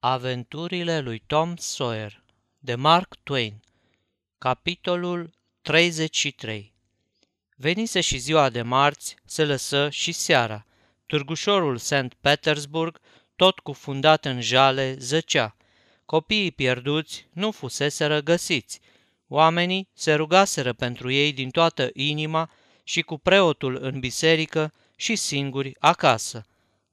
Aventurile lui Tom Sawyer de Mark Twain Capitolul 33 Venise și ziua de marți, se lăsă și seara. Târgușorul St. Petersburg, tot cufundat în jale, zăcea. Copiii pierduți nu fuseseră găsiți. Oamenii se rugaseră pentru ei din toată inima și cu preotul în biserică și singuri acasă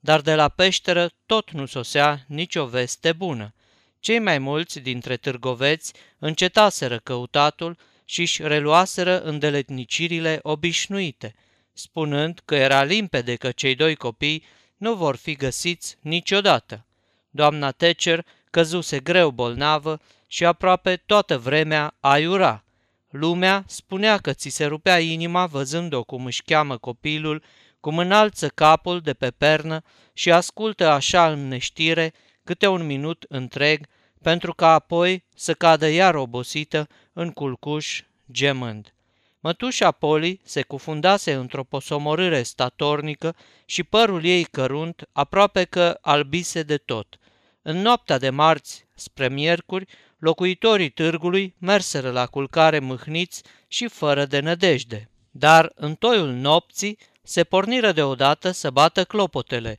dar de la peșteră tot nu sosea nicio veste bună. Cei mai mulți dintre târgoveți încetaseră căutatul și își reluaseră îndeletnicirile obișnuite, spunând că era limpede că cei doi copii nu vor fi găsiți niciodată. Doamna Tecer căzuse greu bolnavă și aproape toată vremea aiura. Lumea spunea că ți se rupea inima văzând-o cum își cheamă copilul cum înalță capul de pe pernă și ascultă așa în neștire câte un minut întreg, pentru ca apoi să cadă iar obosită în culcuș, gemând. Mătușa Poli se cufundase într-o posomorâre statornică și părul ei cărunt aproape că albise de tot. În noaptea de marți spre miercuri, locuitorii târgului merseră la culcare mâhniți și fără de nădejde. Dar în toiul nopții se porniră deodată să bată clopotele.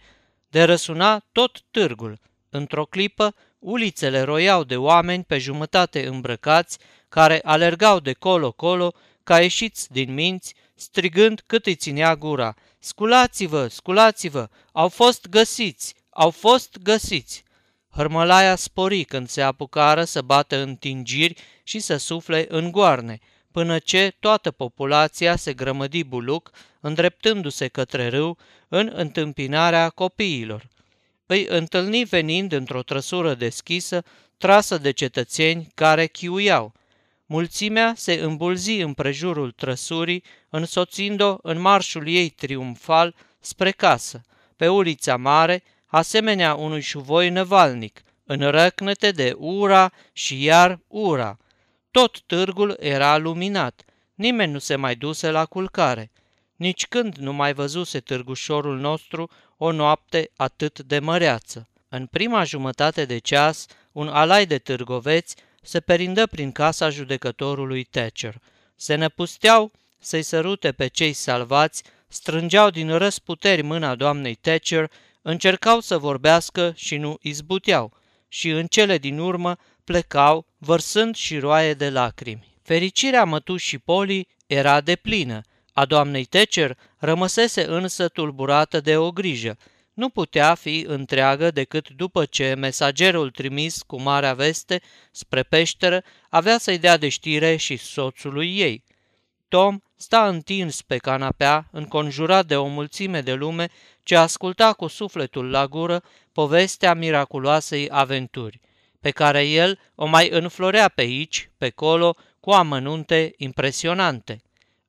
De răsuna tot târgul. Într-o clipă, ulițele roiau de oameni pe jumătate îmbrăcați, care alergau de colo-colo, ca ieșiți din minți, strigând cât îi ținea gura. Sculați-vă, sculați-vă, au fost găsiți, au fost găsiți. Hărmălaia spori când se apucară să bată în tingiri și să sufle în goarne – până ce toată populația se grămădi buluc, îndreptându-se către râu în întâmpinarea copiilor. Îi întâlni venind într-o trăsură deschisă, trasă de cetățeni care chiuiau. Mulțimea se îmbulzi împrejurul trăsurii, însoțind-o în marșul ei triumfal spre casă, pe ulița mare, asemenea unui șuvoi năvalnic, în răcnete de ura și iar ura – tot târgul era luminat, nimeni nu se mai duse la culcare. Nici când nu mai văzuse târgușorul nostru o noapte atât de măreață. În prima jumătate de ceas, un alai de târgoveți se perindă prin casa judecătorului Thatcher. Se năpusteau să-i sărute pe cei salvați, strângeau din răsputeri mâna doamnei Thatcher, încercau să vorbească și nu izbuteau, și în cele din urmă plecau, vărsând și roaie de lacrimi. Fericirea mătușii Poli era deplină, a doamnei Tecer rămăsese însă tulburată de o grijă. Nu putea fi întreagă decât după ce mesagerul trimis cu marea veste spre peșteră avea să-i dea de știre și soțului ei. Tom sta întins pe canapea, înconjurat de o mulțime de lume ce asculta cu sufletul la gură povestea miraculoasei aventuri pe care el o mai înflorea pe aici, pe colo, cu amănunte impresionante.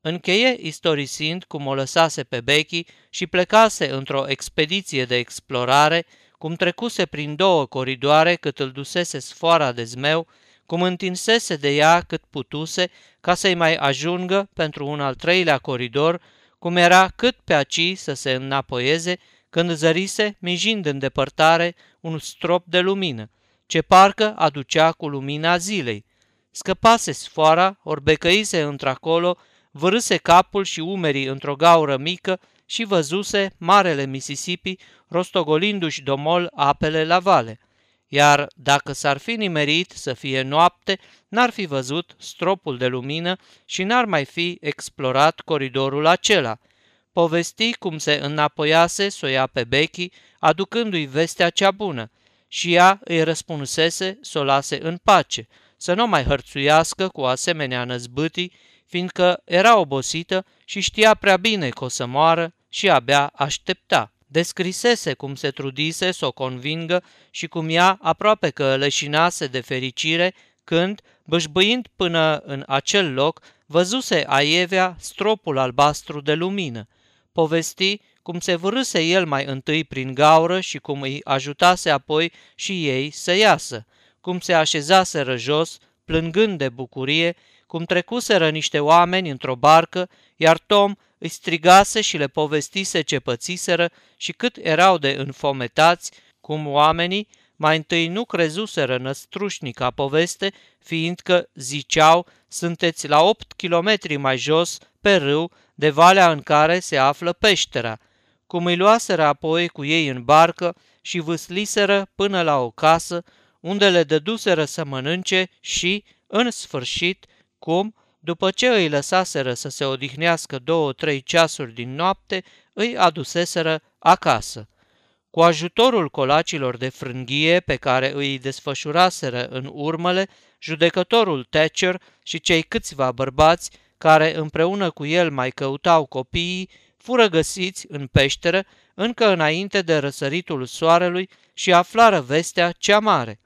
Încheie istorisind cum o lăsase pe Becky și plecase într-o expediție de explorare, cum trecuse prin două coridoare cât îl dusese sfoara de zmeu, cum întinsese de ea cât putuse ca să-i mai ajungă pentru un al treilea coridor, cum era cât pe aci să se înapoieze când zărise, mijind în depărtare, un strop de lumină ce parcă aducea cu lumina zilei. Scăpase sfoara, orbecăise într-acolo, vârâse capul și umerii într-o gaură mică și văzuse marele Mississippi rostogolindu-și domol apele la vale. Iar dacă s-ar fi nimerit să fie noapte, n-ar fi văzut stropul de lumină și n-ar mai fi explorat coridorul acela. Povesti cum se înapoiase să o ia pe Becky, aducându-i vestea cea bună – și ea îi răspunsese să o lase în pace, să nu mai hărțuiască cu asemenea năzbâtii, fiindcă era obosită și știa prea bine că o să moară și abia aștepta. Descrisese cum se trudise să o convingă și cum ea aproape că leșinase de fericire când, bășbâind până în acel loc, văzuse aievea stropul albastru de lumină. Povesti cum se vârâse el mai întâi prin gaură și cum îi ajutase apoi și ei să iasă, cum se așezaseră jos, plângând de bucurie, cum trecuseră niște oameni într-o barcă, iar Tom îi strigase și le povestise ce pățiseră și cât erau de înfometați, cum oamenii, mai întâi nu crezuseră năstrușnica poveste, fiindcă, ziceau, sunteți la 8 kilometri mai jos, pe râu, de valea în care se află peștera. Cum îi luaseră apoi cu ei în barcă și vâsliseră până la o casă, unde le dăduseră să mănânce și, în sfârșit, cum, după ce îi lăsaseră să se odihnească două-trei ceasuri din noapte, îi aduseseră acasă. Cu ajutorul colacilor de frânghie pe care îi desfășuraseră în urmele, judecătorul Thatcher și cei câțiva bărbați care împreună cu el mai căutau copiii, fură găsiți în peșteră încă înainte de răsăritul soarelui și aflară vestea cea mare.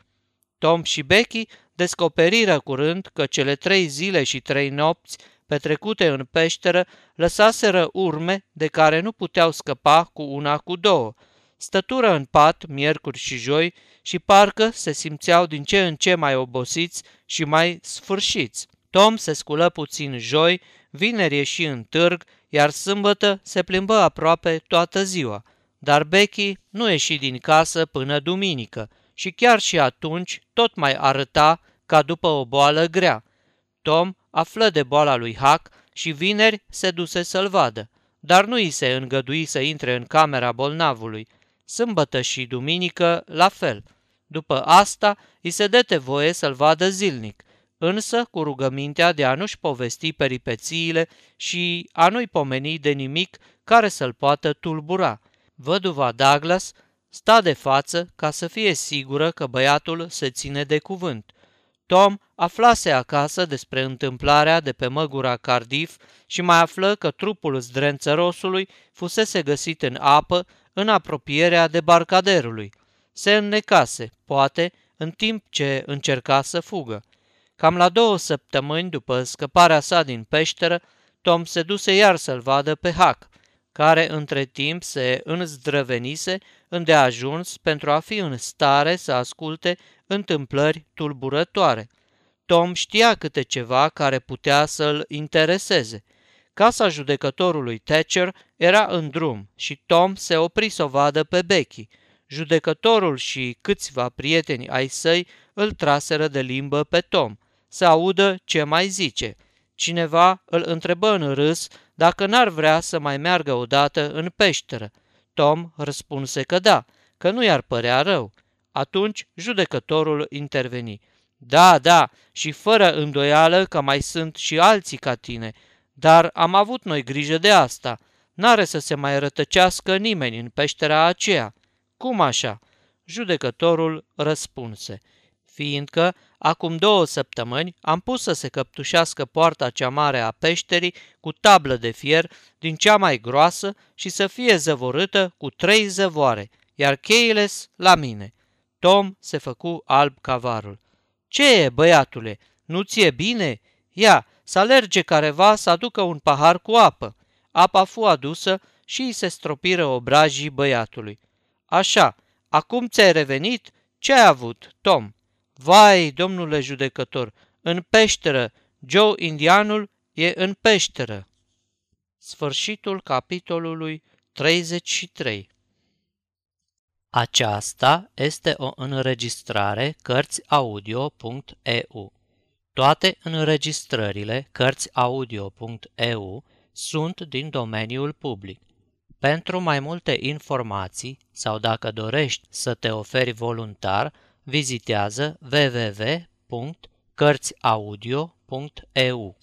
Tom și Becky descoperiră curând că cele trei zile și trei nopți petrecute în peșteră lăsaseră urme de care nu puteau scăpa cu una cu două. Stătură în pat miercuri și joi și parcă se simțeau din ce în ce mai obosiți și mai sfârșiți. Tom se sculă puțin joi, vineri ieși în târg, iar sâmbătă se plimbă aproape toată ziua. Dar Becky nu ieși din casă până duminică și chiar și atunci tot mai arăta ca după o boală grea. Tom află de boala lui Huck și vineri se duse să-l vadă, dar nu îi se îngădui să intre în camera bolnavului. Sâmbătă și duminică la fel. După asta îi se dete voie să-l vadă zilnic, însă cu rugămintea de a nu-și povesti peripețiile și a nu-i pomeni de nimic care să-l poată tulbura. Văduva Douglas sta de față ca să fie sigură că băiatul se ține de cuvânt – Tom aflase acasă despre întâmplarea de pe măgura Cardiff și mai află că trupul zdrențărosului fusese găsit în apă în apropierea debarcaderului. Se înnecase, poate, în timp ce încerca să fugă. Cam la două săptămâni după scăparea sa din peșteră, Tom se duse iar să-l vadă pe Hac, care între timp se înzdrăvenise îndeajuns pentru a fi în stare să asculte întâmplări tulburătoare. Tom știa câte ceva care putea să-l intereseze. Casa judecătorului Thatcher era în drum și Tom se opri să o vadă pe Becky. Judecătorul și câțiva prieteni ai săi îl traseră de limbă pe Tom, să audă ce mai zice. Cineva îl întrebă în râs dacă n-ar vrea să mai meargă odată în peșteră. Tom răspunse că da, că nu i-ar părea rău. Atunci judecătorul interveni. Da, da, și fără îndoială că mai sunt și alții ca tine, dar am avut noi grijă de asta. N-are să se mai rătăcească nimeni în peștera aceea. Cum așa? Judecătorul răspunse. Fiindcă, acum două săptămâni, am pus să se căptușească poarta cea mare a peșterii cu tablă de fier din cea mai groasă și să fie zăvorâtă cu trei zăvoare, iar cheile la mine. Tom se făcu alb cavarul. Ce e, băiatule? Nu ți-e bine? Ia, să alerge careva să aducă un pahar cu apă. Apa fu adusă și îi se stropiră obrajii băiatului. Așa, acum ți-ai revenit? Ce ai avut, Tom? Vai, domnule judecător, în peșteră, Joe Indianul e în peșteră. Sfârșitul capitolului 33 Aceasta este o înregistrare Cărțiaudio.eu. Toate înregistrările Cărțiaudio.eu sunt din domeniul public. Pentru mai multe informații sau dacă dorești să te oferi voluntar, vizitează www.cărțiaudio.eu.